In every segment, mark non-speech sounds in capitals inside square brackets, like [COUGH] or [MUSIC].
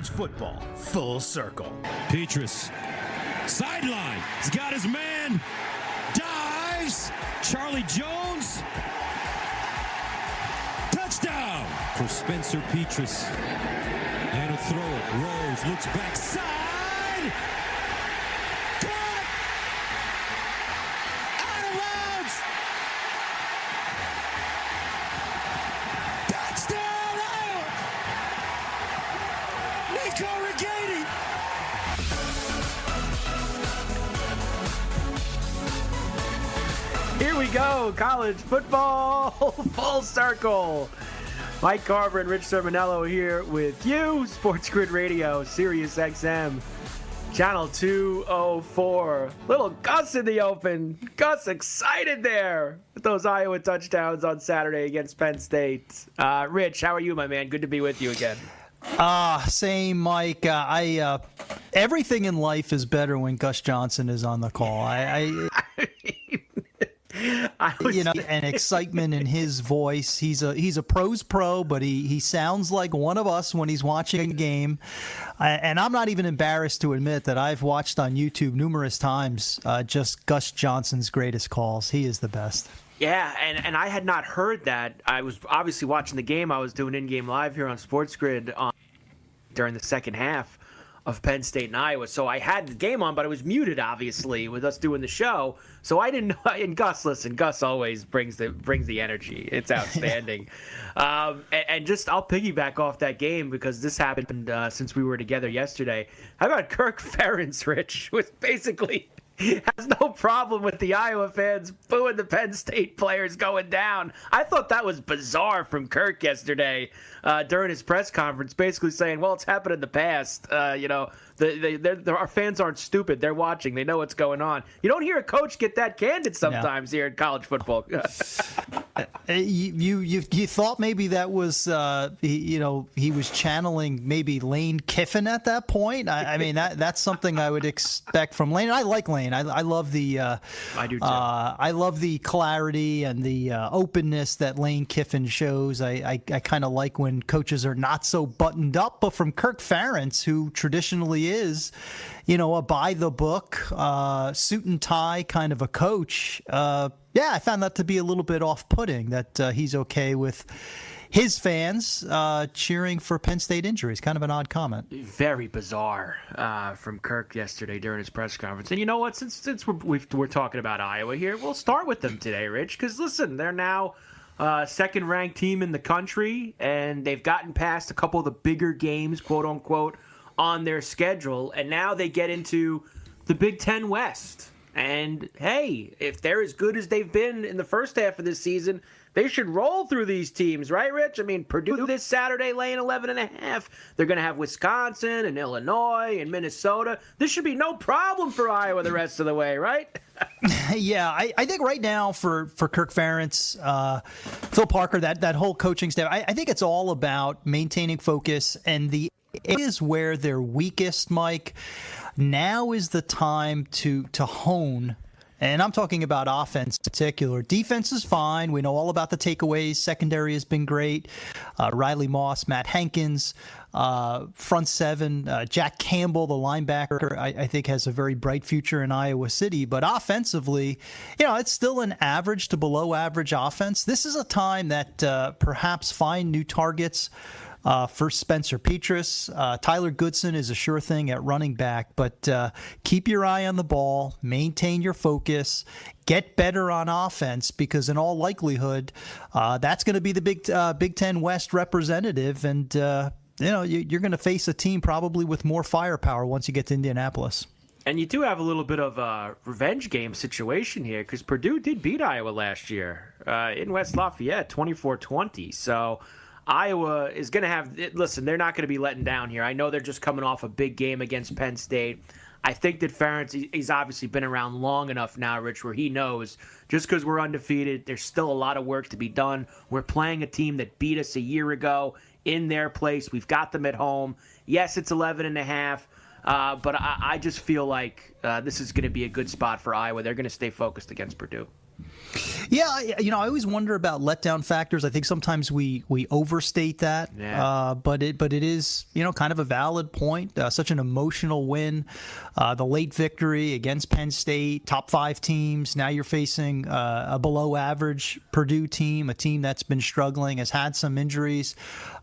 College football, full circle. Petras, sideline. He's got his man. Dives. Charlie Jones. Touchdown for Spencer Petras. And a throw it. Rose looks backside. Here we go, college football [LAUGHS] full circle. Mike Carver and Rich Cirminiello here with you, Sports Grid Radio, Sirius XM, channel 204. Little Gus in the open. Gus excited there with those Iowa touchdowns on Saturday against Penn State. Uh, Rich, how are you, my man? Good to be with you again. Ah, same, Mike. Uh, I uh, everything in life is better when Gus Johnson is on the call. I I [LAUGHS] [LAUGHS] was, you know, and excitement in his voice. He's a he's a pros pro, but he he sounds like one of us when he's watching a game. I, and I'm not even embarrassed to admit that I've watched on YouTube numerous times uh, just Gus Johnson's greatest calls. He is the best. Yeah, and, and I had not heard that. I was obviously watching the game. I was doing in-game live here on Sports Grid on, during the second half of Penn State and Iowa. So I had the game on, but it was muted, obviously, with us doing the show. So I didn't know. [LAUGHS] And Gus, listen, Gus always brings the brings the energy. It's outstanding. [LAUGHS] um, and, and, just I'll piggyback off that game because this happened uh, since we were together yesterday. How about Kirk Ferentz, Rich? [LAUGHS] Was basically [LAUGHS] has no problem with the Iowa fans booing the Penn State players going down. I thought that was bizarre from Kirk yesterday uh, during his press conference, basically saying, "Well, it's happened in the past. Uh, you know, the, the, our fans aren't stupid. They're watching. They know what's going on. You don't hear a coach get that candid sometimes here in college football." [LAUGHS] Uh, you, you you thought maybe that was uh, he, you know he was channeling maybe Lane Kiffin at that point. I, I mean that that's something I would expect from Lane. I like Lane. I, I love the uh, I do too. Uh, I love the clarity and the uh, openness that Lane Kiffin shows. I I, I kind of like when coaches are not so buttoned up. But from Kirk Ferentz, who traditionally is, you know, a by the book, uh, suit and tie kind of a coach. Uh, yeah, I found that to be a little bit off putting that uh, he's okay with his fans uh, cheering for Penn State injuries. Kind of an odd comment. Very bizarre uh, from Kirk yesterday during his press conference. And you know what? Since since we're, we are talking about Iowa here, we'll start with them today, Rich. Because listen, they're now uh, second ranked team in the country, and they've gotten past a couple of the bigger games, quote unquote, on their schedule, and now they get into the Big Ten West. And hey, if they're as good as they've been in the first half of this season, they should roll through these teams, right, Rich? I mean, Purdue this Saturday laying 11 and a half. They're going to have Wisconsin and Illinois and Minnesota. This should be no problem for Iowa the rest of the way, right? [LAUGHS] yeah, I, I, think right now for, for Kirk Ferentz, uh, Phil Parker, that, that whole coaching staff, I, I think it's all about maintaining focus and the areas where they're weakest, Mike now is the time to to hone and I'm talking about offense in particular. Defense is fine. We know all about the takeaways. Secondary has been great. Uh, Riley Moss, Matt Hankins, uh, front seven, uh, Jack Campbell, the linebacker, I, I, think has a very bright future in Iowa City. But offensively, you know, it's still an average to below average offense. This is a time that uh, perhaps find new targets uh, for Spencer Petras. Uh, Tyler Goodson is a sure thing at running back, but uh, keep your eye on the ball, maintain your focus, get better on offense because in all likelihood, uh, that's going to be the Big uh, Big Ten West representative, and uh, you know you're going to face a team probably with more firepower once you get to Indianapolis. And you do have a little bit of a revenge game situation here because Purdue did beat Iowa last year uh, in West Lafayette, 24 20. So Iowa is going to have, listen, they're not going to be letting down here. I know they're just coming off a big game against Penn State. I think that Ferentz, he's obviously been around long enough now, Rich, where he knows just because we're undefeated, there's still a lot of work to be done. We're playing a team that beat us a year ago in their place. We've got them at home. Yes, it's 11 and a half. Uh, but I, I, just feel like uh, this is going to be a good spot for Iowa. They're going to stay focused against Purdue. Yeah, you know, I always wonder about letdown factors. I think sometimes we we overstate that, yeah. uh, but it but it is you know kind of a valid point. Uh, such an emotional win, uh, the late victory against Penn State, top five teams. Now you're facing uh, a below average Purdue team, a team that's been struggling, has had some injuries.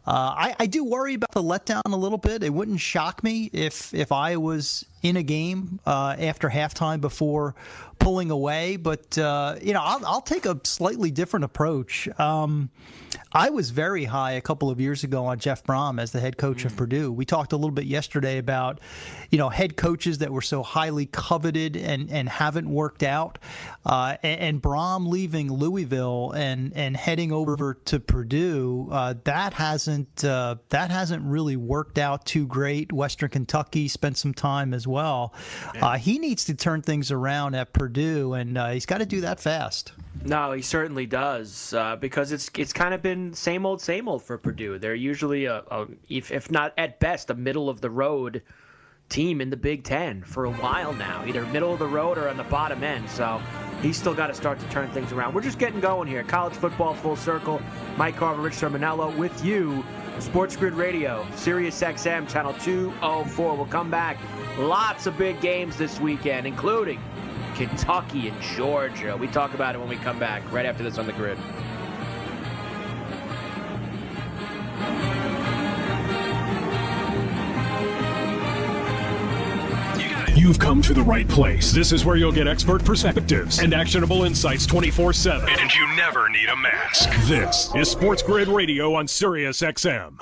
Uh, I, I do worry about the letdown a little bit. It wouldn't shock me if if I was in a game uh, after halftime before pulling away. But uh, you know, I'll, I'll, take a slightly different approach. Um, I was very high a couple of years ago on Jeff Brohm as the head coach mm. of Purdue. We talked a little bit yesterday about, you know, head coaches that were so highly coveted and, and haven't worked out. Uh, and, and Brohm leaving Louisville and, and heading over to Purdue, uh, that hasn't uh, that hasn't really worked out too great. Western Kentucky spent some time as well. Uh, he needs to turn things around at Purdue, and uh, he's got to do that fast. No, he certainly does uh, because it's it's kind of been same old, same old for Purdue. They're usually a, a if, if not at best a middle of the road team in the Big Ten for a while now, either middle of the road or on the bottom end. So he's still got to start to turn things around. We're just getting going here. College football full circle. Mike Carver, Rich Cirminiello with you. Sports Grid Radio, Sirius XM, channel 204. We'll come back. Lots of big games this weekend, including Kentucky and Georgia. We talk about it when we come back, right after this on the grid. You've come to the right place. This is where you'll get expert perspectives and actionable insights 24 7. And you never need a mask. This is Sports Grid Radio on Sirius XM.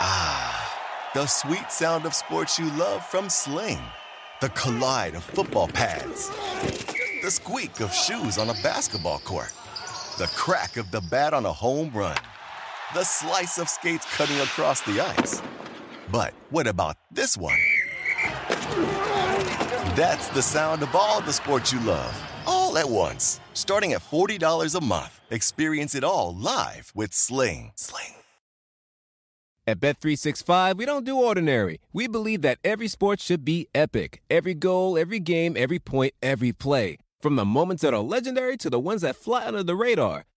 Ah, the sweet sound of sports you love from Sling. The collide of football pads. The squeak of shoes on a basketball court. The crack of the bat on a home run. The slice of skates cutting across the ice. But what about this one? That's the sound of all the sports you love, all at once. Starting at $40 a month. Experience it all live with Sling. Sling. At Bet365, we don't do ordinary. We believe that every sport should be epic. Every goal, every game, every point, every play. From the moments that are legendary to the ones that fly under the radar.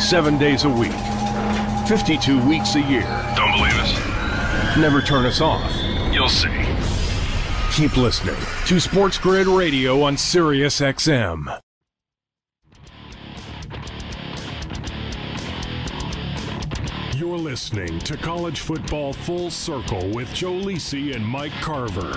seven days a week, 52 weeks a year. Don't believe us? Never turn us off. You'll see. Keep listening to Sports Grid Radio on Sirius XM. You're listening to College Football Full Circle with Joe Lisi and Mike Carver.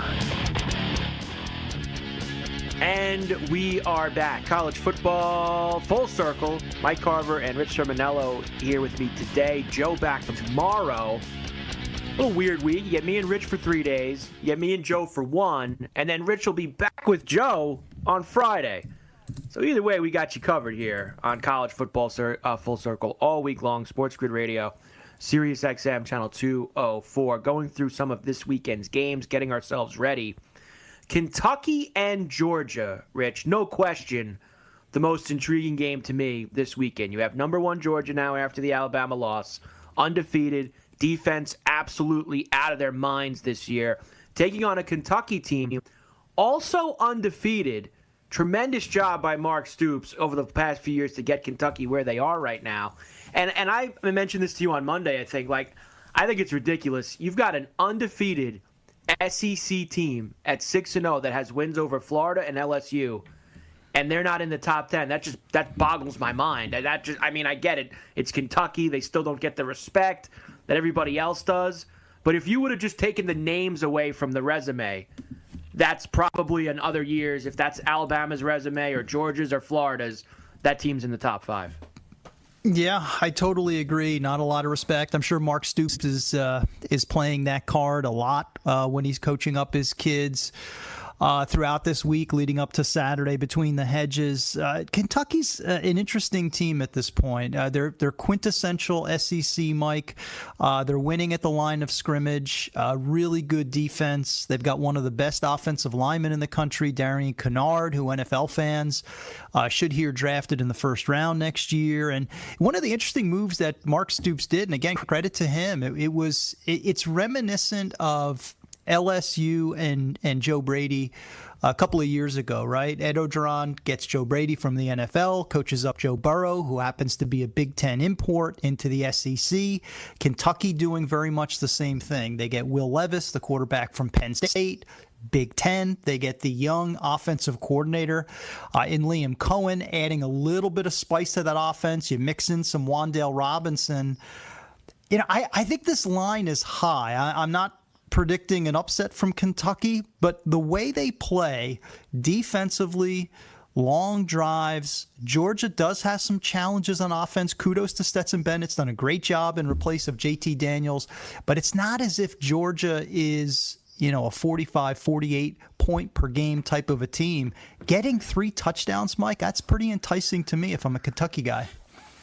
And we are back. College football full circle. Mike Carver and Rich Cirminiello here with me today. Joe back tomorrow. A little weird week. You get me and Rich for three days. You get me and Joe for one. And then Rich will be back with Joe on Friday. So either way, we got you covered here on College Football uh, Full Circle all week long. Sports Grid Radio, Sirius XM Channel 204. Going through some of this weekend's games, getting ourselves ready – Kentucky and Georgia, Rich, no question, the most intriguing game to me this weekend. You have number one Georgia now after the Alabama loss, undefeated, defense absolutely out of their minds this year, taking on a Kentucky team also undefeated. Tremendous job by Mark Stoops over the past few years to get Kentucky where they are right now. And and I mentioned this to you on Monday, I think. Like, I think it's ridiculous. You've got an undefeated SEC team at 6 and 0 that has wins over Florida and LSU and they're not in the top 10 that just that boggles my mind. That just i mean i get it. It's kentucky. They still don't get the respect that everybody else does. But if you would have just taken the names away from the resume that's probably in other years if that's alabama's resume or georgia's or florida's that team's in the top five yeah, I totally agree. Not a lot of respect. I'm sure Mark Stoops is uh, is playing that card a lot uh, when he's coaching up his kids uh, throughout this week leading up to Saturday between the hedges. Uh, Kentucky's uh, an interesting team at this point. Uh, they're they're quintessential SEC, Mike. Uh, they're winning at the line of scrimmage. Uh, really good defense. They've got one of the best offensive linemen in the country, Darian Kinnard, who NFL fans should hear drafted in the first round next year. And one of the interesting moves that Mark Stoops did, and again credit to him, it, it was it, it's reminiscent of LSU and and Joe Brady a couple of years ago, right? Ed Orgeron gets Joe Brady from the NFL, coaches up Joe Burrow, who happens to be a Big Ten import, into the SEC. Kentucky doing very much the same thing. They get Will Levis, the quarterback from Penn State. Big Ten. They get the young offensive coordinator uh, in Liam Coen, adding a little bit of spice to that offense. You mix in some Wan'Dale Robinson. You know, I, I think this line is high. I, I'm not predicting an upset from Kentucky, but the way they play defensively, long drives. Georgia does have some challenges on offense. Kudos to Stetson Bennett's done a great job in replace of JT Daniels, but it's not as if Georgia is you know, a 45, 48 point per game type of a team. Getting three touchdowns, Mike, that's pretty enticing to me if I'm a Kentucky guy.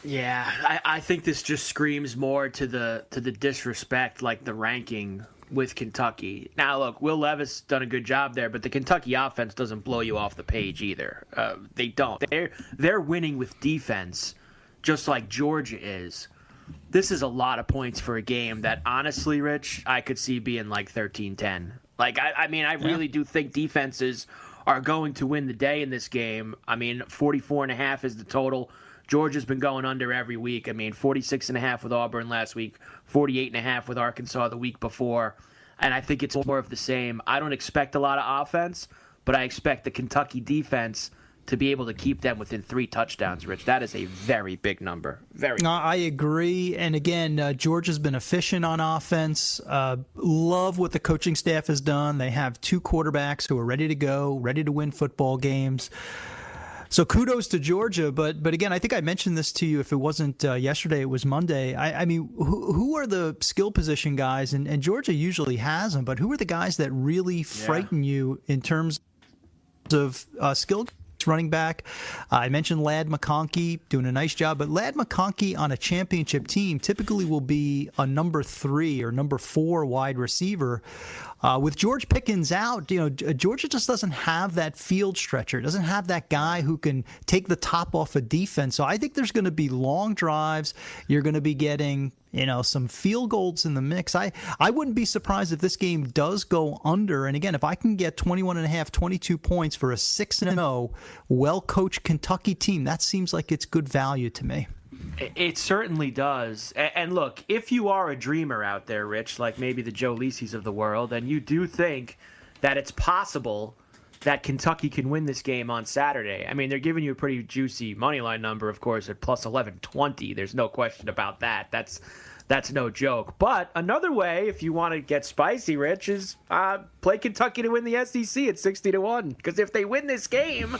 Yeah, I, I think this just screams more to the to the disrespect, like the ranking with Kentucky. Now, look, Will Levis done a good job there, but the Kentucky offense doesn't blow you off the page either. Uh, they don't. They're they're winning with defense, just like Georgia is. This is a lot of points for a game that, honestly, Rich, I could see being like 13-10. Like, I, I mean, I really yeah. do think defenses are going to win the day in this game. I mean, 44 and a half is the total. Georgia's been going under every week. I mean, 46 and a half with Auburn last week, 48 and a half with Arkansas the week before. And I think it's more of the same. I don't expect a lot of offense, but I expect the Kentucky defense to be able to keep them within three touchdowns, Rich. That is a very big number. Very. No, I agree. And again, uh, Georgia's been efficient on offense. Uh, love what the coaching staff has done. They have two quarterbacks who are ready to go, ready to win football games. So kudos to Georgia, but but again, I think I mentioned this to you. If it wasn't uh, yesterday, it was Monday. I, I mean, who, who, are the skill position guys? And, and, Georgia usually has them, but who are the guys that really frighten yeah. you in terms of uh, skill? Running back. Uh, I mentioned Ladd McConkey doing a nice job, but Ladd McConkey on a championship team typically will be a number three or number four wide receiver. Uh, with George Pickens out, you know, Georgia just doesn't have that field stretcher. doesn't have that guy who can take the top off a of defense. So I think there's going to be long drives. You're going to be getting you know, some field goals in the mix. I, I wouldn't be surprised if this game does go under. And again, if I can get 21 and a half, 22 points for a 6 and 0 well coached Kentucky team, that seems like it's good value to me. It certainly does. And look, if you are a dreamer out there, Rich, like maybe the Joe Lisi's of the world, and you do think that it's possible that Kentucky can win this game on Saturday. I mean, they're giving you a pretty juicy money line number, of course, at plus eleven twenty. There's no question about that. That's that's no joke. But another way, if you want to get spicy, Rich, is uh, play Kentucky to win the SEC at sixty to one. Because if they win this game,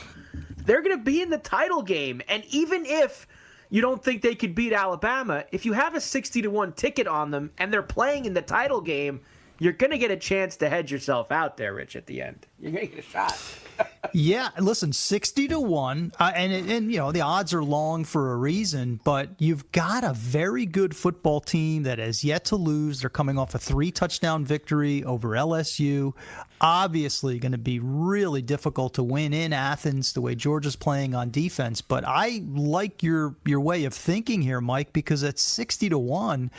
they're going to be in the title game. And even if you don't think they could beat Alabama, if you have a sixty to one ticket on them and they're playing in the title game, you're going to get a chance to hedge yourself out there, Rich. At the end, you're going to get a shot. [LAUGHS] yeah, listen, sixty to one, uh, and and you know the odds are long for a reason, but you've got a very good football team that has yet to lose. They're coming off a three touchdown victory over LSU. Obviously, going to be really difficult to win in Athens the way Georgia's playing on defense. But I like your your way of thinking here, Mike, because at sixty to one,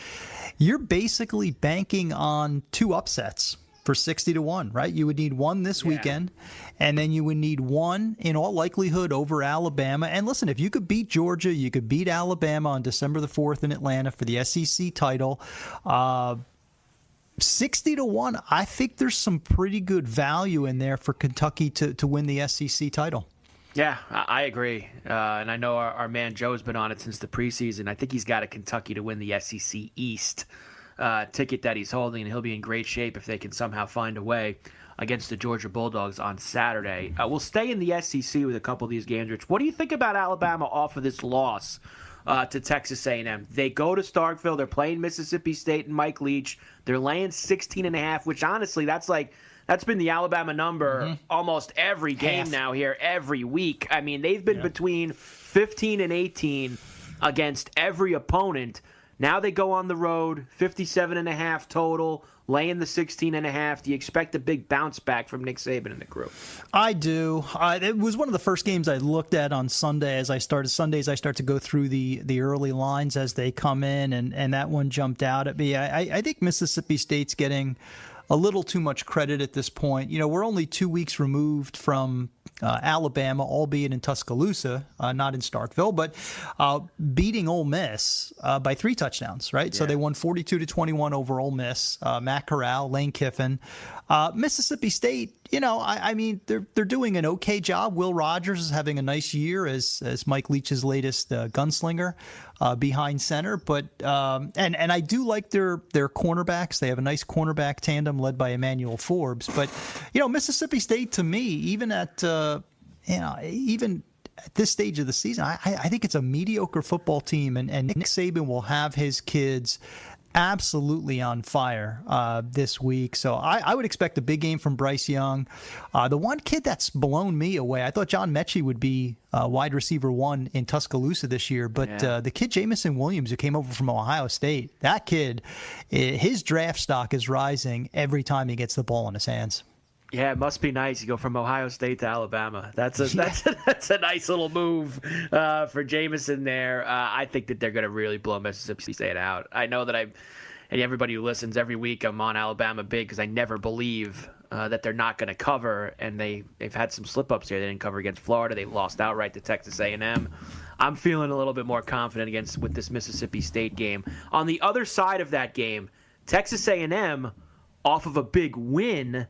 you're basically banking on two upsets for 60 to 1, right? You would need one this yeah. weekend, and then you would need one in all likelihood over Alabama. And listen, if you could beat Georgia, you could beat Alabama on December the 4th in Atlanta for the SEC title. Uh, 60 to 1, I think there's some pretty good value in there for Kentucky to, to win the SEC title. Yeah, I agree. Uh, and I know our, our, man Joe's been on it since the preseason. I think he's got a Kentucky to win the SEC East uh, ticket that he's holding, and he'll be in great shape if they can somehow find a way against the Georgia Bulldogs on Saturday. Uh, we'll stay in the SEC with a couple of these games. Rich, what do you think about Alabama off of this loss uh, to Texas A&M? They go to Starkville. They're playing Mississippi State and Mike Leach. They're laying 16 and a half, which honestly, that's like that's been the Alabama number mm-hmm. almost every game half. now here, every week. I mean, they've been yeah. between 15 and 18 against every opponent. Now they go on the road, 57 and a half total, laying the 16 and a half. Do you expect a big bounce back from Nick Saban and the crew? I do. Uh, it was one of the first games I looked at on Sunday as I started Sundays. I start to go through the the early lines as they come in, and and that one jumped out at me. I, I think Mississippi State's getting a little too much credit at this point. You know, we're only two weeks removed from uh, Alabama, albeit in Tuscaloosa, uh, not in Starkville, but uh, beating Ole Miss uh, by three touchdowns, right? Yeah. So they won 42 to 21 over Ole Miss. Uh, Matt Corral, Lane Kiffin. Uh, Mississippi State, you know, I, I, mean, they're they're doing an okay job. Will Rogers is having a nice year as as Mike Leach's latest uh, gunslinger uh, behind center, but um, and and I do like their their cornerbacks. They have a nice cornerback tandem led by Emmanuel Forbes, but you know, Mississippi State to me, even at uh, you know, even at this stage of the season, I, I think it's a mediocre football team, and, and Nick Saban will have his kids absolutely on fire uh, this week. So I, I, would expect a big game from Bryce Young. Uh, the one kid that's blown me away, I thought John Metchie would be uh, wide receiver one in Tuscaloosa this year, but yeah. Uh, the kid Jameson Williams, who came over from Ohio State, that kid, his draft stock is rising every time he gets the ball in his hands. Yeah, it must be nice. You go from Ohio State to Alabama. That's a [LAUGHS] that's a, that's a nice little move uh, for Jameson there. Uh, I think that they're going to really blow Mississippi State out. I know that I, and everybody who listens every week, I'm on Alabama big because I never believe uh, that they're not going to cover, and they they've had some slip ups here. They didn't cover against Florida. They lost outright to Texas A&M. I'm feeling a little bit more confident against with this Mississippi State game. On the other side of that game, Texas A&M, off of a big win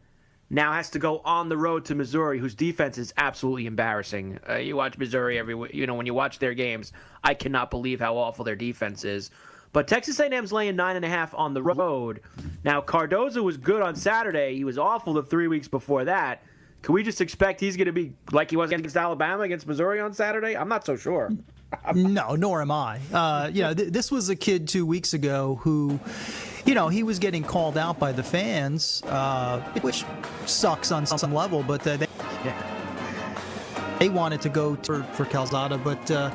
now has to go on the road to Missouri, whose defense is absolutely embarrassing. Uh, you watch Missouri every, you know, when you watch their games, I cannot believe how awful their defense is. But Texas A&M's laying nine and a half on the road. Now Calzada was good on Saturday. He was awful the three weeks before that. Can we just expect he's going to be like he was against Alabama against Missouri on Saturday? I'm not so sure. [LAUGHS] no, nor am I. Uh, you know, th- this was a kid two weeks ago who you know, he was getting called out by the fans, uh, which sucks on some level, but uh, they, [LAUGHS] yeah. they wanted to go to, for Calzada, but uh,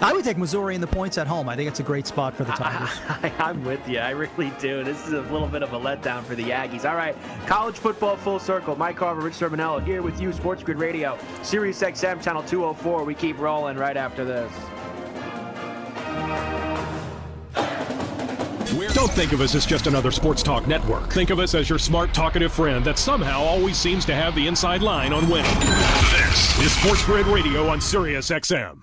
I would take Missouri in the points at home. I think it's a great spot for the [LAUGHS] Tigers. I, am with you. I really do. This is a little bit of a letdown for the Aggies. All right, college football full circle. Mike Carver, Rich Cirminiello here with you, Sports Grid Radio, Sirius XM, Channel 204. We keep rolling right after this. Don't think of us as just another sports talk network. Think of us as your smart, talkative friend that somehow always seems to have the inside line on winning. This is Sports Grid Radio on Sirius XM.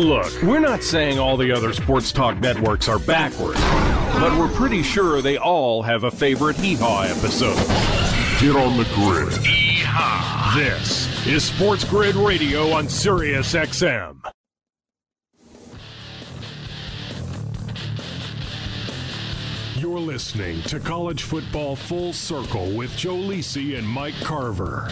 Look, we're not saying all the other sports talk networks are backwards, but we're pretty sure they all have a favorite Hee Haw episode. Get on the grid. Hee-haw. This is Sports Grid Radio on Sirius XM. You're listening to College Football Full Circle with Joe Lisi and Mike Carver.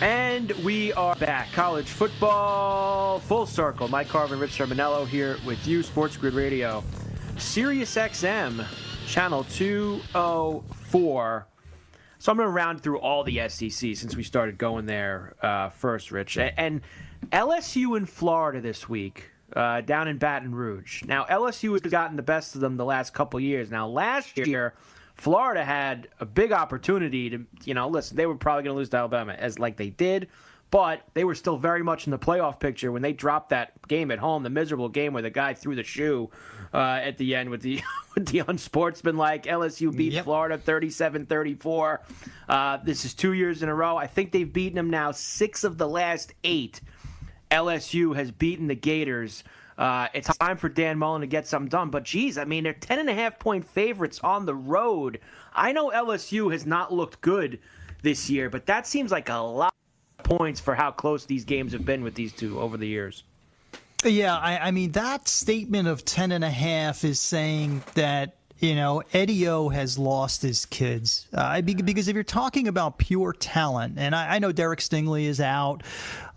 And we are back. College football full circle. Mike Carver, Rich Cirminiello here with you, Sports Grid Radio. Sirius XM, channel 204. So I'm going to round through all the SEC since we started going there uh, first, Rich. And LSU in Florida this week, uh, down in Baton Rouge. Now, LSU has gotten the best of them the last couple years. Now, last year, Florida had a big opportunity to, you know, listen, they were probably going to lose to Alabama as like they did, but they were still very much in the playoff picture when they dropped that game at home, the miserable game where the guy threw the shoe uh, at the end with the [LAUGHS] with the unsportsmanlike LSU beat Yep. Florida 37-34. Uh, this is two years in a row. I think they've beaten them now six of the last eight. LSU has beaten the Gators. Uh, it's time for Dan Mullen to get something done. But geez, I mean, they're 10 and a half point favorites on the road. I know LSU has not looked good this year, but that seems like a lot of points for how close these games have been with these two over the years. Yeah, I, I mean that statement of ten and a half is saying that you know Eddie O has lost his kids uh, because if you're talking about pure talent, and I, I know Derek Stingley is out,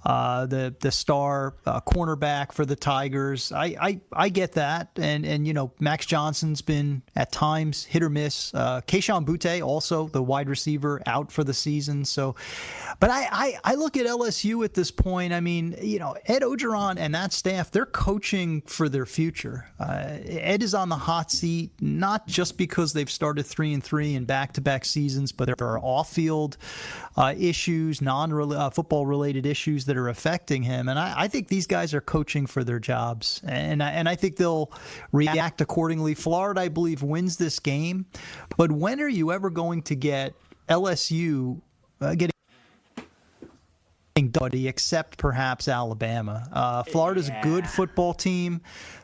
uh, the the star uh, cornerback for the Tigers. I, I I get that, and and you know Max Johnson's been at times hit or miss. Uh, Kayshon Boutte also the wide receiver out for the season. So, but I, I I look at LSU at this point. I mean, you know Ed Orgeron and that staff, they're coaching for their future. Uh, Ed is on the hot seat not just because they've started three and three in back to back seasons, but there are off field uh, issues, non uh, football related issues that are affecting him. And I, I think these guys are coaching for their jobs, and I, and I think they'll react accordingly. Florida, I believe, wins this game, but when are you ever going to get LSU uh, getting? Buddy, except perhaps Alabama. Uh, Florida's a good football team.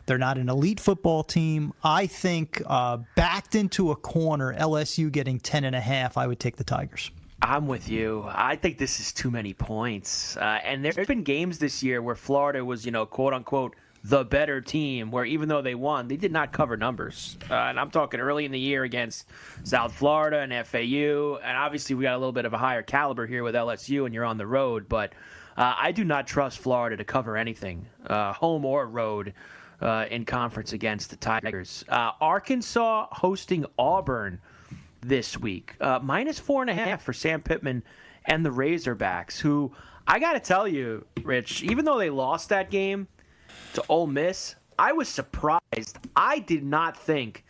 They're not an elite football team. I think uh, backed into a corner, LSU getting 10 and a half, I would take the Tigers. I'm with you. I think this is too many points. Uh, and there's been games this year where Florida was, you know, quote unquote, the better team, where even though they won, they did not cover numbers. Uh, and I'm talking early in the year against South Florida and FAU. And obviously, we got a little bit of a higher caliber here with LSU, and you're on the road. But uh, I do not trust Florida to cover anything, uh, home or road, uh, in conference against the Tigers. Uh, Arkansas hosting Auburn this week. Uh, minus four and a half for Sam Pittman and the Razorbacks, who I got to tell you, Rich, even though they lost that game to Ole Miss, I was surprised. I did not think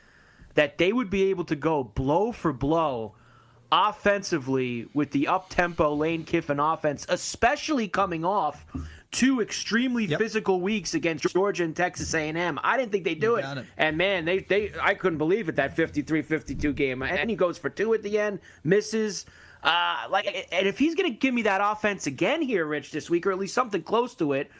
that they would be able to go blow for blow offensively with the up tempo Lane Kiffin offense, especially coming off two extremely physical weeks against Georgia and Texas A&M. I didn't think they'd do it. it. And man, they they I couldn't believe it that 53-52 game. And he goes for two at the end, misses. Uh, like, and if he's going to give me that offense again here, Rich, this week, or at least something close to it,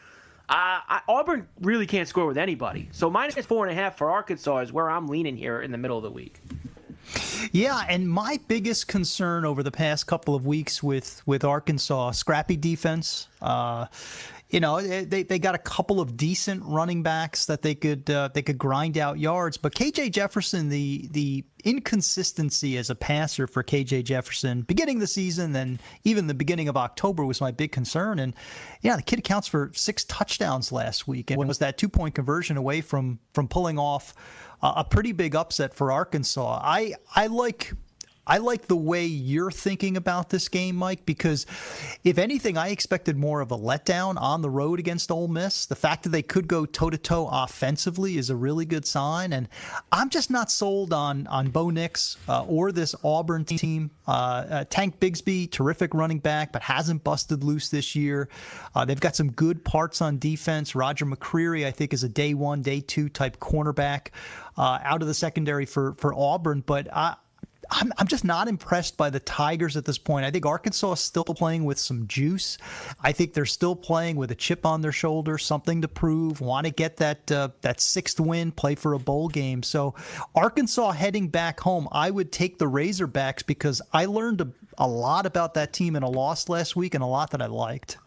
uh, I, Auburn really can't score with anybody. So minus four and a half for Arkansas is where I'm leaning here in the middle of the week. Yeah, and my biggest concern over the past couple of weeks with with Arkansas, scrappy defense. Uh, you know, they, they got a couple of decent running backs that they could uh, they could grind out yards, but KJ Jefferson, the the inconsistency as a passer for KJ Jefferson, beginning the season, then even the beginning of October was my big concern. And yeah, the kid accounts for six touchdowns last week, and was that two point conversion away from from pulling off a pretty big upset for Arkansas. I I like I like the way you're thinking about this game, Mike, because if anything, I expected more of a letdown on the road against Ole Miss. The fact that they could go toe to toe offensively is a really good sign, and I'm just not sold on on Bo Nix uh, or this Auburn team. Uh, uh, Tank Bigsby, terrific running back, but hasn't busted loose this year. Uh, they've got some good parts on defense. Roger McCreary, I think, is a day one, day two type cornerback uh, out of the secondary for for Auburn, but I. I'm, I'm just not impressed by the Tigers at this point. I think Arkansas is still playing with some juice. I think they're still playing with a chip on their shoulder, something to prove, want to get that uh, that sixth win, play for a bowl game. So Arkansas heading back home, I would take the Razorbacks because I learned a, a lot about that team in a loss last week and a lot that I liked.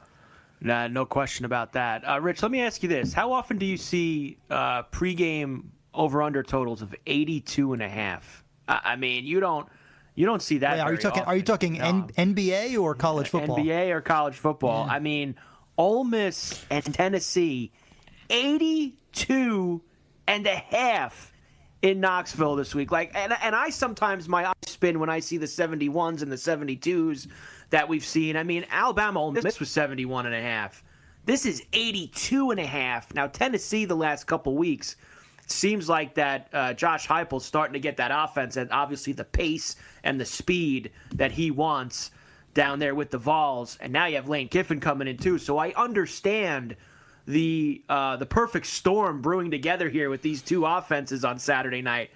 Nah, no question about that. Uh, Rich, let me ask you this. How often do you see uh, pregame over-under totals of 82 and a half? I mean, you don't you don't see that. Wait, are you talking? Often. Are you talking no. N- NBA or college football? NBA or college football. Yeah. I mean, Ole Miss and Tennessee, eighty-two and a half in Knoxville this week. Like, and and I sometimes my eyes spin when I see the seventy-ones and the seventy-twos that we've seen. I mean, Alabama Ole Miss was seventy-one and a half. This is 82 and a half. Now Tennessee the last couple weeks seems like that uh, Josh Heupel's starting to get that offense and obviously the pace and the speed that he wants down there with the Vols. And now you have Lane Kiffin coming in too. So I understand the uh, the perfect storm brewing together here with these two offenses on Saturday night.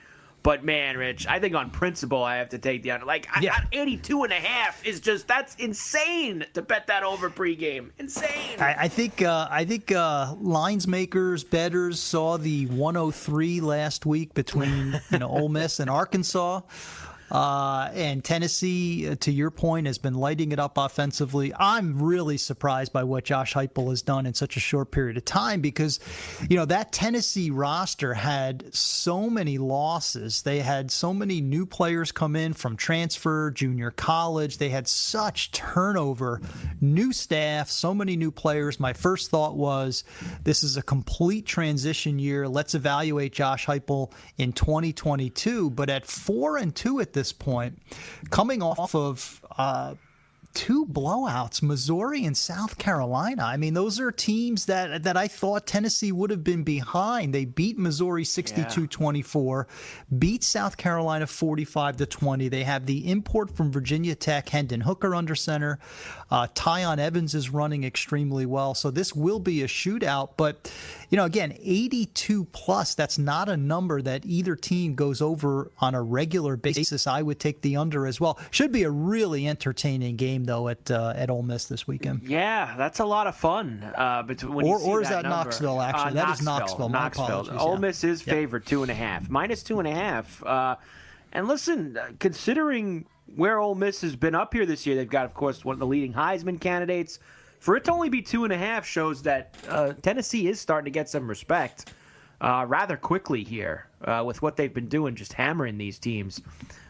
But man, Rich, I think on principle I have to take the under. Like yeah. I, 82 and a half is just that's insane to bet that over pregame. Insane. I, I think uh, I think uh, lines makers, bettors saw the 103 last week between you know Ole Miss and Arkansas. Uh, and Tennessee, uh, to your point, has been lighting it up offensively. I'm really surprised by what Josh Heupel has done in such a short period of time because, you know, that Tennessee roster had so many losses. They had so many new players come in from transfer, junior college. They had such turnover, new staff, so many new players. My first thought was this is a complete transition year. Let's evaluate Josh Heupel in 2022. But at four and two at this this point, coming off of uh, two blowouts, Missouri and South Carolina. I mean, those are teams that that I thought Tennessee would have been behind. They beat Missouri 62-24, beat South Carolina 45 to 20. They have the import from Virginia Tech, Hendon Hooker under center. Uh, Tiyon Evans is running extremely well. So this will be a shootout, but you know, again, 82 plus, that's not a number that either team goes over on a regular basis. I would take the under as well. Should be a really entertaining game, though, at uh, at Ole Miss this weekend. Yeah, that's a lot of fun. Uh, between, or or is that, that Knoxville, actually? Uh, that Knoxville, is Knoxville. My Knoxville. Ole Miss is favored two and a half, minus two and a half. Uh, and listen, considering where Ole Miss has been up here this year, they've got, of course, one of the leading Heisman candidates for it to only be two and a half shows that uh, Tennessee is starting to get some respect uh, rather quickly here uh, with what they've been doing, just hammering these teams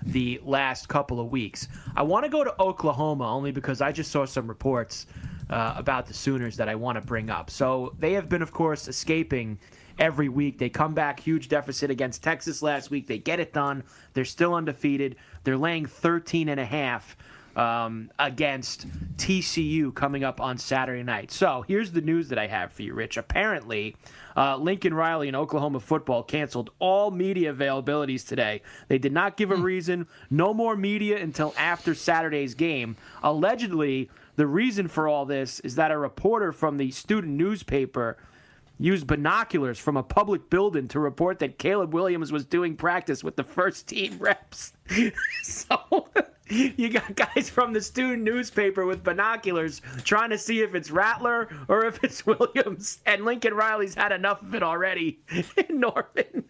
the last couple of weeks. I want to go to Oklahoma only because I just saw some reports uh, about the Sooners that I want to bring up. So they have been, of course, escaping every week. They come back huge deficit against Texas last week. They get it done. They're still undefeated. They're laying 13 and a half um, against TCU coming up on Saturday night. So here's the news that I have for you, Rich. Apparently, uh, Lincoln Riley and Oklahoma football canceled all media availabilities today. They did not give a hmm. reason. No more media until after Saturday's game. Allegedly, the reason for all this is that a reporter from the student newspaper used binoculars from a public building to report that Caleb Williams was doing practice with the first team reps. [LAUGHS] so [LAUGHS] you got guys from the student newspaper with binoculars trying to see if it's Rattler or if it's [LAUGHS] Williams. And Lincoln Riley's had enough of it already [LAUGHS] in Norman.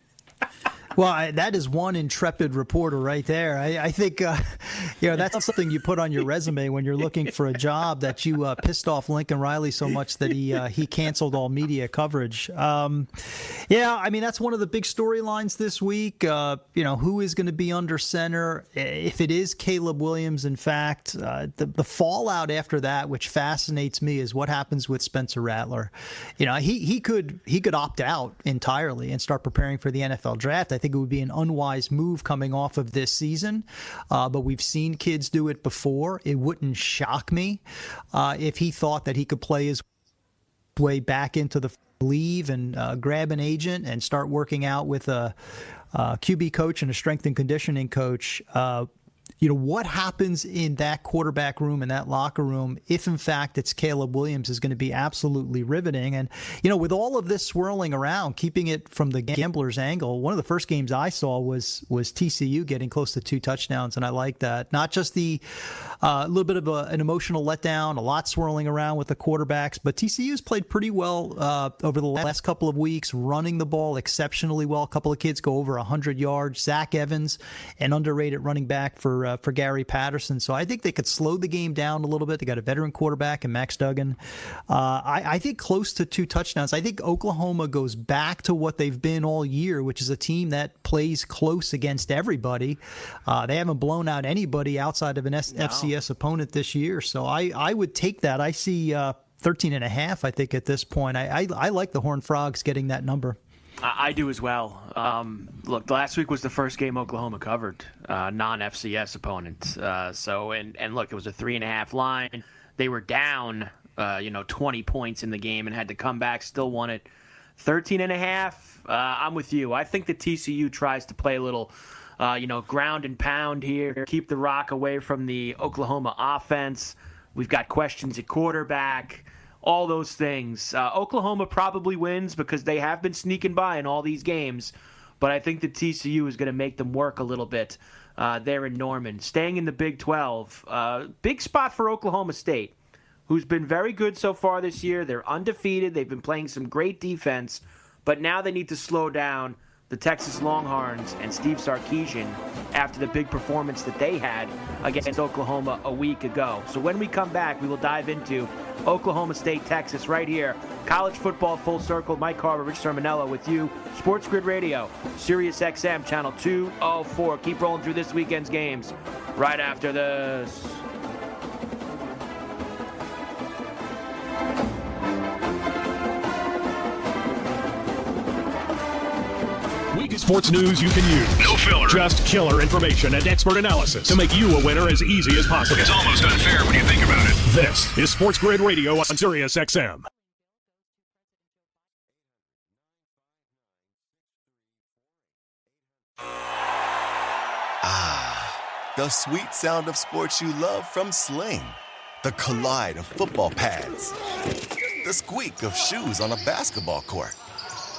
Well, I, that is one intrepid reporter right there. I, I think, uh, [LAUGHS] you know, that's something you put on your resume when you're looking for a job that you uh, pissed off Lincoln Riley so much that he uh, he canceled all media coverage. Um, yeah, I mean that's one of the big storylines this week. Uh, you know, who is going to be under center? If it is Caleb Williams, in fact, uh, the, the fallout after that, which fascinates me, is what happens with Spencer Rattler. You know, he he could he could opt out entirely and start preparing for the NFL draft. I think it would be an unwise move coming off of this season. Uh, but we've seen kids do it before. It wouldn't shock me uh, if he thought that he could play his way back into the leave and uh, grab an agent and start working out with a, a QB coach and a strength and conditioning coach. You know, what happens in that quarterback room, and that locker room, if in fact it's Caleb Williams, is going to be absolutely riveting. And, you know, with all of this swirling around, keeping it from the gambler's angle, one of the first games I saw was was TCU getting close to two touchdowns, and I like that. Not just the a uh, little bit of a, an emotional letdown, a lot swirling around with the quarterbacks, but TCU's played pretty well uh, over the last couple of weeks, running the ball exceptionally well. A couple of kids go over 100 yards. Zach Evans, an underrated running back for uh, for Gary Patterson. So I think they could slow the game down a little bit. They got a veteran quarterback and Max Duggan. Uh, I, I think close to two touchdowns. I think Oklahoma goes back to what they've been all year, which is a team that plays close against everybody. Uh, they haven't blown out anybody outside of an S- no. FCS opponent this year. So I, I would take that. I see uh, 13 and a half, I think, at this point. I, I, I like the Horned Frogs getting that number. I do as well. Um, look, last week was the first game Oklahoma covered, uh, non-FCS opponent. Uh, so, and and look, it was a three and a half line. They were down, uh, you know, 20 points in the game and had to come back. Still won it, 13 and a half. Uh, I'm with you. I think the TCU tries to play a little uh, you know, ground and pound here, keep the rock away from the Oklahoma offense. We've got questions at quarterback, all those things. Uh, Oklahoma probably wins because they have been sneaking by in all these games, but I think the TCU is going to make them work a little bit uh, there in Norman. Staying in the Big 12, uh, big spot for Oklahoma State, who's been very good so far this year. They're undefeated, they've been playing some great defense, but now they need to slow down the Texas Longhorns and Steve Sarkisian after the big performance that they had against Oklahoma a week ago. So when we come back, we will dive into Oklahoma State, Texas, right here. College football full circle. Mike Carver, Rich Cirminiello with you. Sports Grid Radio, Sirius XM, channel 204. Keep rolling through this weekend's games right after this. Sports news you can use. No filler. Just killer information and expert analysis to make you a winner as easy as possible. It's almost unfair when you think about it. This is Sports Grid Radio on Sirius XM. Ah, the sweet sound of sports you love from Sling. The collide of football pads. The squeak of shoes on a basketball court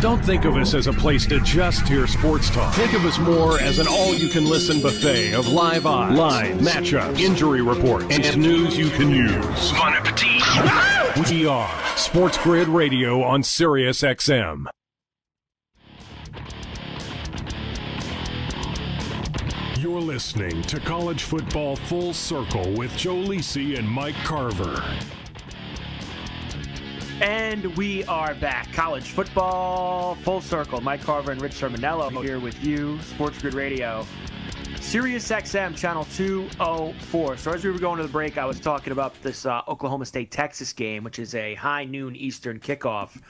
Don't think of us as a place to just hear sports talk. Think of us more as an all-you-can-listen buffet of live odds, lines, matchups, injury reports, and news you can use. Bon appetit. We are Sports Grid Radio on Sirius XM. You're listening to College Football Full Circle with Joe Lisi and Mike Carver. And we are back. College football, full circle. Mike Carver and Rich Cirminiello here with you, Sports Grid Radio. Sirius XM, channel 204. So, as we were going to the break, I was talking about this uh, Oklahoma State Texas game, which is a high noon Eastern kickoff.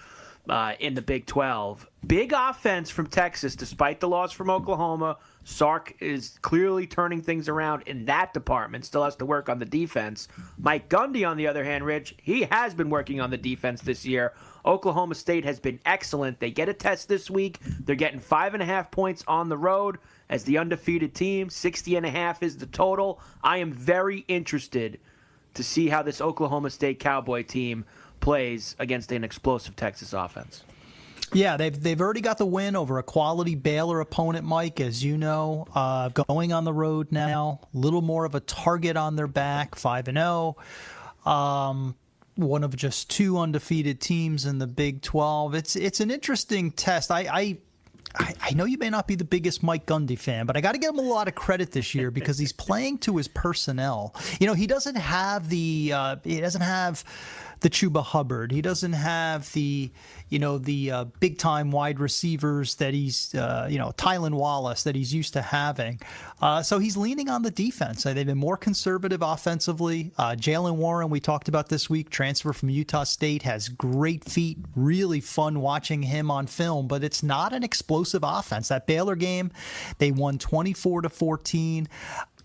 uh, in the Big 12. Big offense from Texas, despite the loss from Oklahoma. Sark is clearly turning things around in that department. Still has to work on the defense. Mike Gundy, on the other hand, Rich, he has been working on the defense this year. Oklahoma State has been excellent. They get a test this week. They're getting five and a half points on the road as the undefeated team. 60 and a half is the total. I am very interested to see how this Oklahoma State Cowboy team plays against an explosive Texas offense. Yeah, they've they've already got the win over a quality Baylor opponent, Mike, as you know. Uh, going on the road now, a little more of a target on their back, five and zero. Oh. Um, one of just two undefeated teams in the Big Twelve. It's it's an interesting test. I, I I, I, know you may not be the biggest Mike Gundy fan, but I got to give him a lot of credit this year because he's playing to his personnel. You know, he doesn't have the uh, he doesn't have the Chuba Hubbard. He doesn't have the, you know, the uh, big time wide receivers that he's, uh, you know, Tylan Wallace that he's used to having. Uh, so he's leaning on the defense. They've been more conservative offensively. Uh, Jaylen Warren, we talked about this week, transfer from Utah State, has great feet. Really fun watching him on film, but it's not an explosive offense. That Baylor game, they won 24 to 14.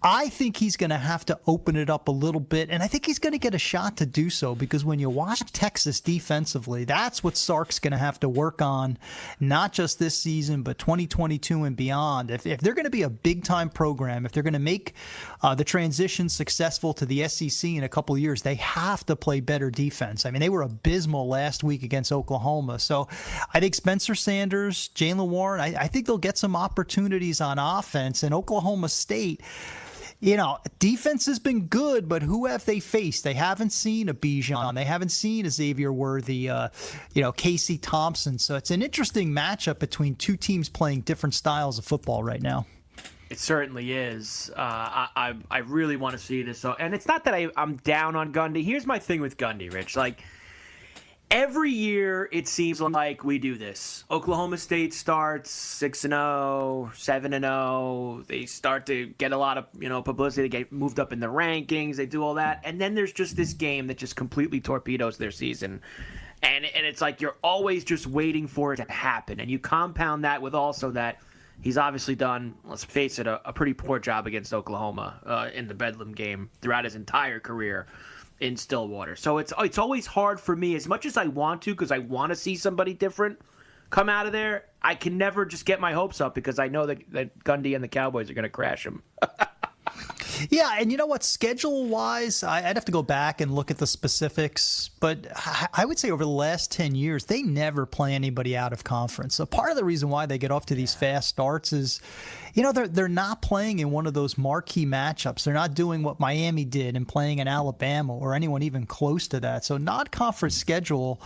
I think he's going to have to open it up a little bit, and I think he's going to get a shot to do so because when you watch Texas defensively, that's what Sark's going to have to work on, not just this season, but 2022 and beyond. If, if they're going to be a big time program, if they're going to make uh, the transition successful to the SEC in a couple years, they have to play better defense. I mean, they were abysmal last week against Oklahoma. So I think Spencer Sanders, Jaylen Warren, I, I think they'll get some opportunities on offense, and Oklahoma State you know, defense has been good, but who have they faced? They haven't seen a Bijan. They haven't seen a Xavier Worthy, uh, you know, Casey Thompson. So it's an interesting matchup between two teams playing different styles of football right now. It certainly is. Uh, I, I, I really want to see this. So, and it's not that I, I'm down on Gundy. Here's my thing with Gundy, Rich. Like every year it seems like we do this. Oklahoma State starts 6 and 0, 7 and 0. They start to get a lot of, you know, publicity, they get moved up in the rankings, they do all that. And then there's just this game that just completely torpedoes their season. And and it's like you're always just waiting for it to happen. And you compound that with also that he's obviously done, let's face it, a, a pretty poor job against Oklahoma uh, in the Bedlam game throughout his entire career in Stillwater. So it's it's always hard for me as much as I want to because I want to see somebody different come out of there. I can never just get my hopes up because I know that, that Gundy and the Cowboys are going to crash him. [LAUGHS] Yeah, and you know what? Schedule wise, I'd have to go back and look at the specifics, but I would say over the last 10 years, they never play anybody out of conference. So part of the reason why they get off to these fast starts is, you know, they're, they're not playing in one of those marquee matchups. They're not doing what Miami did and playing in Alabama or anyone even close to that. So non conference schedule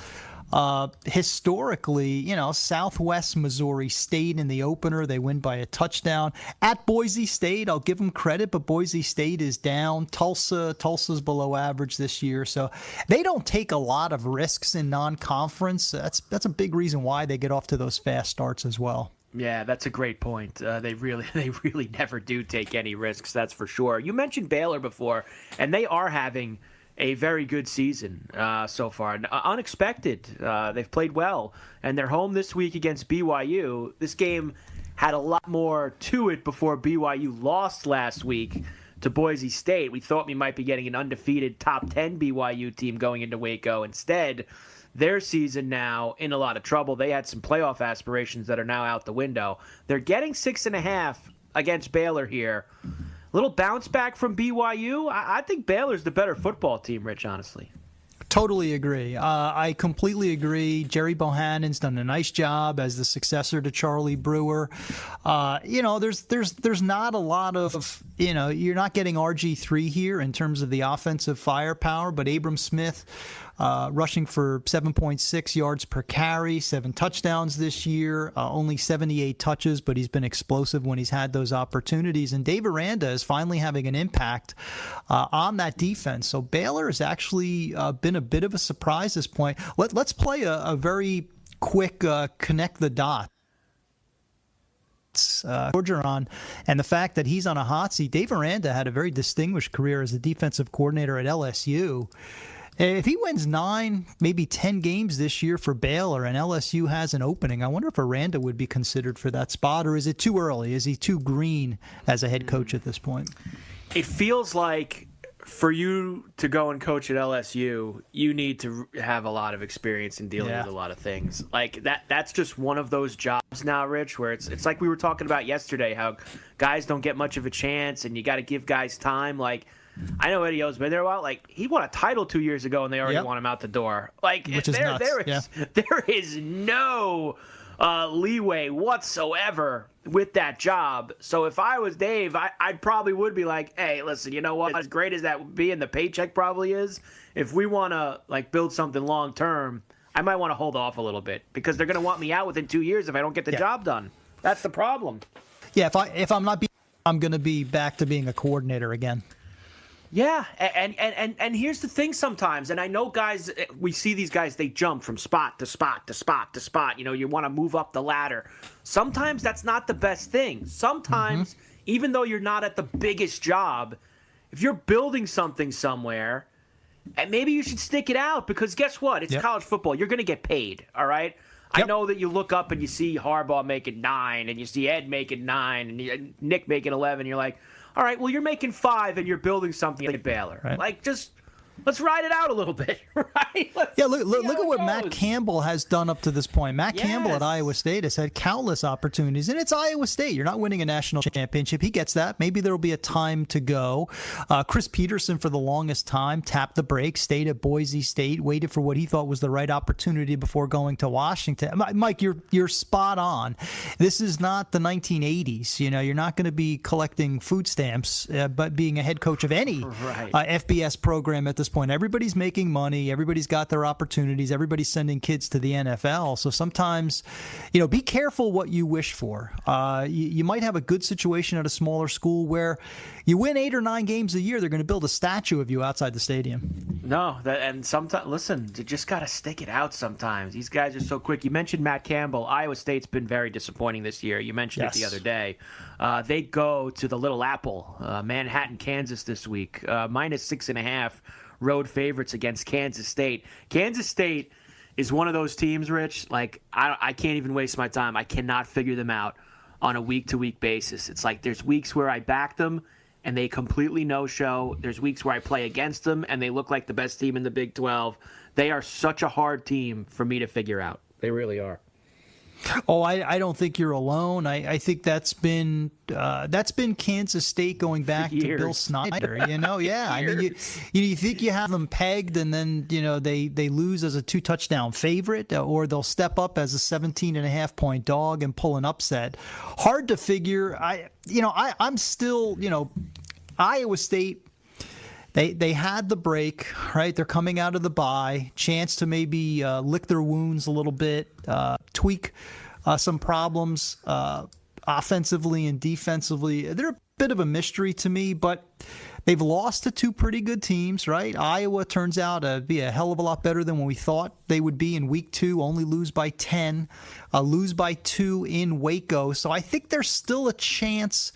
uh, historically, you know, Southwest Missouri State in the opener, they win by a touchdown. At Boise State, I'll give them credit, but Boise State is down. Tulsa, Tulsa's below average this year, so they don't take a lot of risks in non-conference. That's that's a big reason why they get off to those fast starts as well. Yeah, that's a great point. Uh, they really, [LAUGHS] they really never do take any risks. That's for sure. You mentioned Baylor before, and they are having a very good season uh, so far. Uh, unexpected. Uh, they've played well, and they're home this week against BYU. This game had a lot more to it before BYU lost last week to Boise State. We thought we might be getting an undefeated top 10 BYU team going into Waco. Instead, their season now in a lot of trouble. They had some playoff aspirations that are now out the window. They're getting six and a half against Baylor here little bounce back from BYU. I, I think Baylor's the better football team, Rich, honestly. Totally agree. Uh, I completely agree. Gerry Bohanon's done a nice job as the successor to Charlie Brewer. Uh, you know, there's there's there's not a lot of you know you're not getting RG three here in terms of the offensive firepower, but Abram Smith uh, rushing for 7.6 yards per carry, seven touchdowns this year, uh, only 78 touches, but he's been explosive when he's had those opportunities. And Dave Aranda is finally having an impact uh, on that defense. So Baylor has actually uh, been a bit of a surprise this point. Let, us play a, a, very quick uh, connect the dots uh, Orgeron, and the fact that he's on a hot seat. Dave Aranda had a very distinguished career as a defensive coordinator at LSU. Eh, if he wins nine, maybe 10 games this year for Baylor and LSU has an opening, I wonder if Aranda would be considered for that spot, or is it too early? Is he too green as a head coach at this point? It feels like for you to go and coach at LSU, you need to have a lot of experience in dealing Yeah. with a lot of things. Like that that's just one of those jobs now, Rich, where it's it's like we were talking about yesterday how guys don't get much of a chance and you got to give guys time like I know Eddie O's been there a while. Like he won a title two years ago, and they already Yep. want him out the door. Like Which is there, there is [LAUGHS] there is no uh, leeway whatsoever with that job. So if I was Dave, I, I probably would be like, hey, listen, you know what? As great as that would be, and the paycheck probably is, if we want to like build something long term, I might want to hold off a little bit because they're going to want me out within two years if I don't get the Yeah. job done. That's the problem. Yeah, if I if I'm not, be, I'm going to be back to being a coordinator again. Yeah, and, and and and here's the thing sometimes, and I know guys eh, we see these guys they jump from spot to spot to spot to spot. You know, you want to move up the ladder. Sometimes that's not the best thing. Sometimes even though you're not at the biggest job, if you're building something somewhere, and maybe you should stick it out because guess what? It's Yep. college football. You're going to get paid, all right? I know that you look up and you see Harbaugh making nine, and you see Ed making nine, and Nick making eleven. You're like, all right, well, you're making five, and you're building something at Baylor. Right. Like, just let's ride it out a little bit, [LAUGHS] right? Let's Yeah, look, look, look at what Matt. Campbell has done up to this point. Matt Campbell at Iowa State has had countless opportunities, and it's Iowa State. You're not winning a national championship. He gets that. Maybe there will be a time to go. Uh, Chris Petersen, for the longest time, tapped the brakes, stayed at Boise State, waited for what he thought was the right opportunity before going to Washington. Mike, you're you're spot on. This is not the 1980s. You know, you're not going to be collecting food stamps, uh, but being a head coach of any Right. uh, FBS program at this point. Everybody's making money. Everybody's got their opportunities. Everybody's sending kids to the NFL. So sometimes, you know, be careful what you wish for. Uh, you, you might have a good situation at a smaller school where you win eight or nine games a year. They're going to build a statue of you outside the stadium. No, that and sometimes listen, you just gotta stick it out. Sometimes these guys are so quick. You mentioned Matt Campbell. Iowa State's been very disappointing this year. You mentioned it the other day. Uh, they go to the Little Apple, uh, Manhattan, Kansas this week, uh, minus six and a half road favorites against Kansas State. Kansas State is one of those teams, Rich. Like I, I can't even waste my time. I cannot figure them out on a week to week basis. It's like there's weeks where I back them and they completely no show. There's weeks where I play against them and they look like the best team in the Big 12. They are such a hard team for me to figure out. They really are. Oh, I, I don't think you're alone. I, I think that's been uh, that's been Kansas State going back to Bill. Snyder. You [LAUGHS] know, yeah. I mean, you, you you think you have them pegged, and then you know they they lose as a two touchdown favorite, uh, or they'll step up as a 17 and a half point dog and pull an upset. Hard to figure. I you know I I'm still you know Iowa State they they had the break, right? They're coming out of the bye, chance to maybe uh, lick their wounds a little bit, uh, tweak uh, some problems uh, offensively and defensively. They're a bit of a mystery to me, but they've lost to two pretty good teams, right? Iowa turns out to be a hell of a lot better than what we thought they would be in week two. Only lose by ten, uh, lose by two in Waco. So I think there's still a chance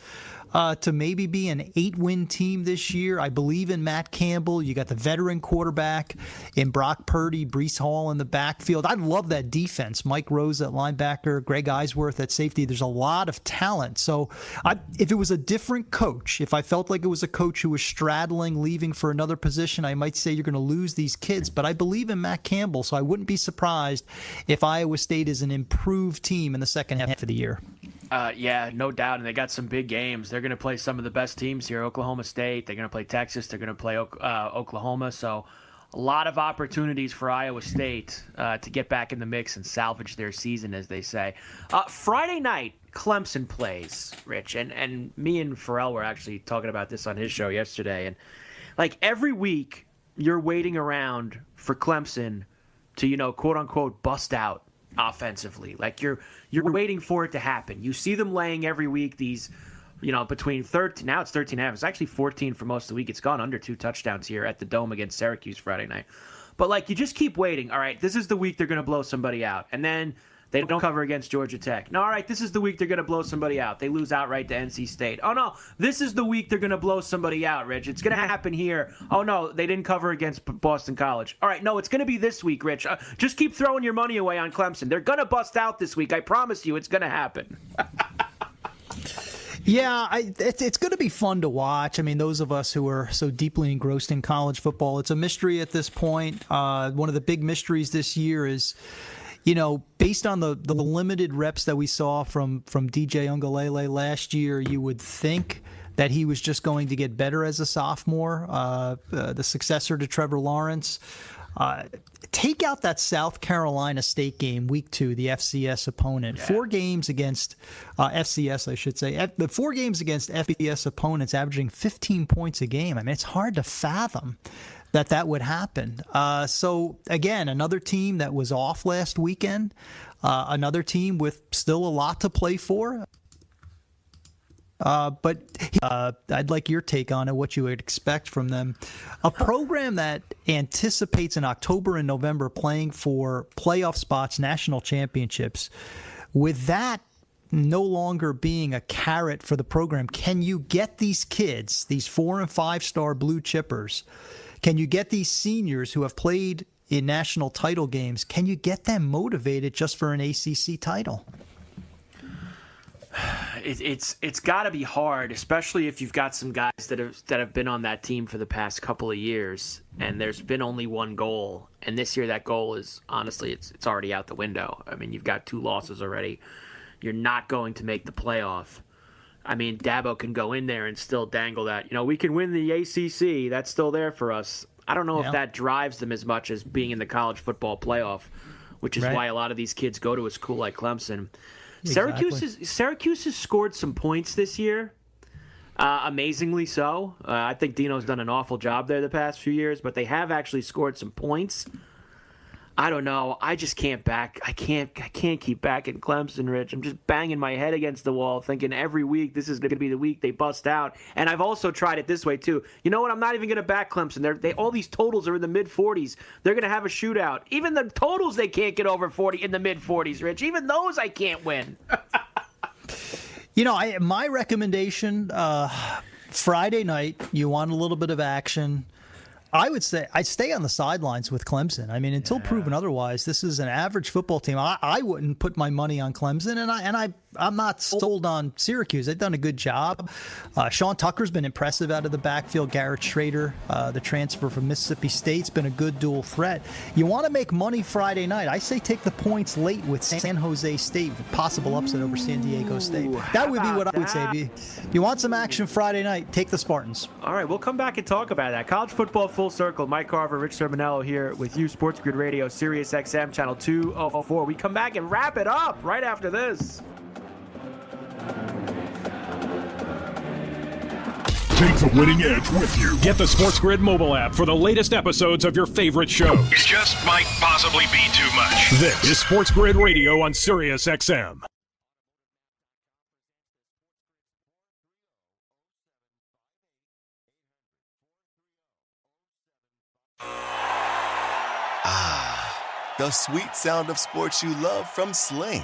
uh, to maybe be an eight win team this year. I believe in Matt Campbell. You got the veteran quarterback in Brock Purdy, Breece Hall in the backfield. I love that defense. Mike Rose at linebacker, Greg Eisworth at safety. There's a lot of talent. So I, if it was a different coach, if I felt like it was a coach who was straddling, leaving for another position, I might say you're going to lose these kids. But I believe in Matt Campbell, so I wouldn't be surprised if Iowa State is an improved team in the second half of the year. Uh, yeah, no doubt. And they got some big games. They're going to play some of the best teams here Oklahoma State. They're going to play Texas. They're going to play uh, Oklahoma. So, a lot of opportunities for Iowa State uh, to get back in the mix and salvage their season, as they say. Uh, Friday night, Clemson plays, Rich. And, and me and Pharrell were actually talking about this on his show yesterday. And, like, every week, you're waiting around for Clemson to, you know, quote unquote, bust out offensively. Like you're you're waiting for it to happen. You see them laying every week these, you know, between 13 now it's 13 and a half. It's actually 14 for most of the week. It's gone under two touchdowns here at the Dome against Syracuse Friday night. But like you just keep waiting. All right, this is the week they're going to blow somebody out. And then They don't cover against Georgia Tech. No, all right, this is the week they're going to blow somebody out. They lose outright to NC State. Oh, no, this is the week they're going to blow somebody out, Rich. It's going to happen here. Oh, no, they didn't cover against Boston College. All right, no, it's going to be this week, Rich. Uh, just keep throwing your money away on Clemson. They're going to bust out this week. I promise you it's going to happen. [LAUGHS] Yeah, I, it's, it's going to be fun to watch. I mean, those of us who are so deeply engrossed in college football, it's a mystery at this point. Uh, one of the big mysteries this year is, you know, based on the, the limited reps that we saw from, from DJ Uiagalelei last year, you would think that he was just going to get better as a sophomore, uh, uh, the successor to Trevor Lawrence. Uh, take out that South Carolina State game, week two, the FCS opponent. Yeah. Four games against uh, FCS, I should say. the four games against FBS opponents, averaging 15 points a game. I mean, it's hard to fathom that that would happen. Uh, so again, another team that was off last weekend, uh, another team with still a lot to play for. Uh, but uh, I'd like your take on it, what you would expect from them. A program that anticipates in October and November playing for playoff spots, national championships. With that no longer being a carrot for the program, can you get these kids, these four and five star blue chippers, can you get these seniors who have played in national title games, can you get them motivated just for an ACC title? [SIGHS] it, it's it's got to be hard, especially if you've got some guys that have that have been on that team for the past couple of years, and there's been only one goal, and this year that goal is honestly it's it's already out the window. I mean, you've got two losses already. You're not going to make the playoff. I mean, Dabo can go in there and still dangle that. You know, we can win the ACC. That's still there for us. I don't know yeah. if that drives them as much as being in the college football playoff, which is right. why a lot of these kids go to a school like Clemson. Syracuse has, Syracuse has scored some points this year. Uh, amazingly so. Uh, I think Dino's done an awful job there the past few years, but they have actually scored some points. I don't know. I just can't back. I can't. I can't keep backing Clemson, Rich. I'm just banging my head against the wall, thinking every week this is going to be the week they bust out. And I've also tried it this way too. You know what? I'm not even going to back Clemson. They're, they all these totals are in the mid 40s. They're going to have a shootout. Even the totals they can't get over 40 in the mid 40s, Rich. Even those I can't win. [LAUGHS] you know, I my recommendation. Uh, Friday night, you want a little bit of action. I would say I'd stay on the sidelines with Clemson. I mean, until yeah. proven otherwise, this is an average football team. I, I wouldn't put my money on Clemson, and I and I I'm not sold on Syracuse. They've done a good job. Uh, Sean Tucker's been impressive out of the backfield. Garrett Shrader, uh, the transfer from Mississippi State's been a good dual threat. You want to make money Friday night? I say take the points late with San Jose State, possible upset over San Diego State. That would be what I would say. If you want some action Friday night, take the Spartans. All right, we'll come back and talk about that. College football full circle. Mike Carver, Rich Cirminiello here with you, Sports Grid Radio, Sirius XM, channel 204. We come back and wrap it up right after this. Take the winning edge with you. Get the Sports Grid mobile app for the latest episodes of your favorite shows. It just might possibly be too much. This is Sports Grid Radio on Sirius XM. Ah, the sweet sound of sports you love from Sling.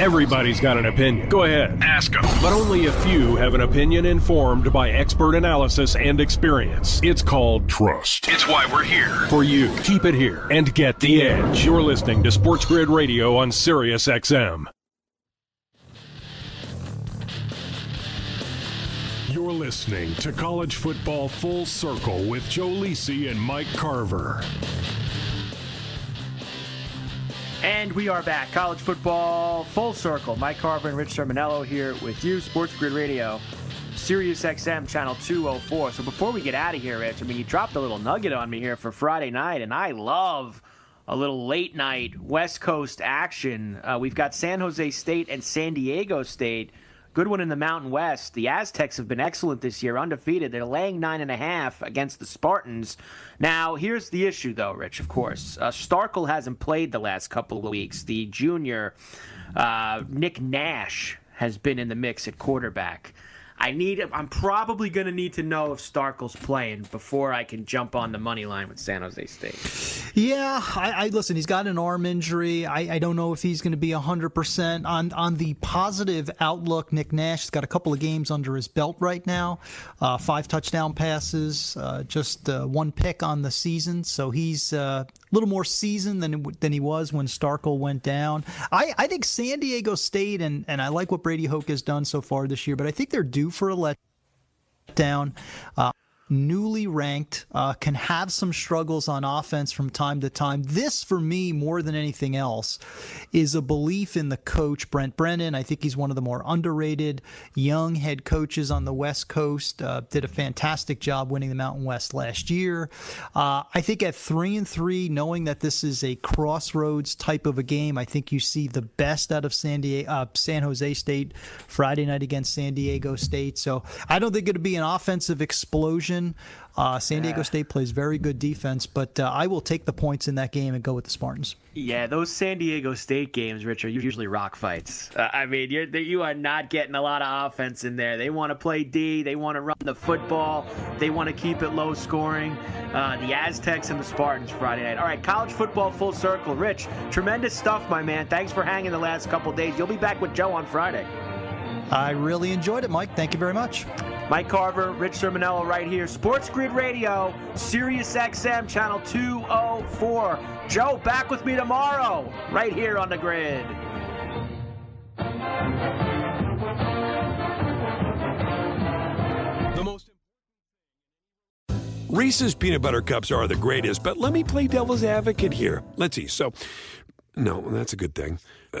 Everybody's got an opinion. Go ahead. Ask them. But only a few have an opinion informed by expert analysis and experience. It's called Trust. It's why we're here. For you, keep it here and get the edge. You're listening to Sports Grid Radio on Sirius XM. You're listening to College Football Full Circle with Joe Lisi and Mike Carver. And we are back. College football full circle. Mike Carver and Rich Cirminiello here with you, Sports Grid Radio, Sirius XM channel 204. So before we get out of here, Rich, I mean, you dropped a little nugget on me here for Friday night, and I love a little late night West Coast action. Uh, we've got San Jose State and San Diego State. Good one in the Mountain West. The Aztecs have been excellent this year, undefeated. They're laying nine and a half against the Spartans. Now, here's the issue, though, Rich. Of course, uh, Starkel hasn't played the last couple of weeks. The junior uh, Nick Nash has been in the mix at quarterback. I need. I'm probably going to need to know if Starkel's playing before I can jump on the money line with San Jose State. Yeah, I, I listen. He's got an arm injury. I, I don't know if he's going to be hundred percent on on the positive outlook. Nick Nash has got a couple of games under his belt right now. Uh, five touchdown passes, uh, just uh, one pick on the season. So he's uh, a little more seasoned than than he was when Starkel went down. I, I think San Diego State and and I like what Brady Hoke has done so far this year, but I think they're due for a letdown. Uh, newly ranked, uh, can have some struggles on offense from time to time. This, for me, more than anything else, is a belief in the coach, Brent Brennan. I think he's one of the more underrated young head coaches on the West Coast. Uh, did a fantastic job winning the Mountain West last year. Uh, I think at three and three, knowing that this is a crossroads type of a game, I think you see the best out of San Diego, uh, San Jose State Friday night against San Diego State. So I don't think it'll be an offensive explosion. Uh, San Diego State plays very good defense, but uh, I will take the points in that game and go with the Spartans. Yeah, those San Diego State games, Rich, are usually rock fights. Uh, I mean, you're, you are not getting a lot of offense in there. They want to play D. They want to run the football. They want to keep it low scoring. Uh, the Aztecs and the Spartans Friday night. All right, college football full circle. Rich, tremendous stuff, my man. Thanks for hanging the last couple days. You'll be back with Joe on Friday. I really enjoyed it, Mike. Thank you very much. Mike Carver, Rich Cirminiello right here. Sports Grid Radio, Sirius XM, channel 204. Joe, back with me tomorrow, right here on the grid. The most Reese's peanut butter cups are the greatest, but let me play devil's advocate here. Let's see. So, no, that's a good thing. Uh,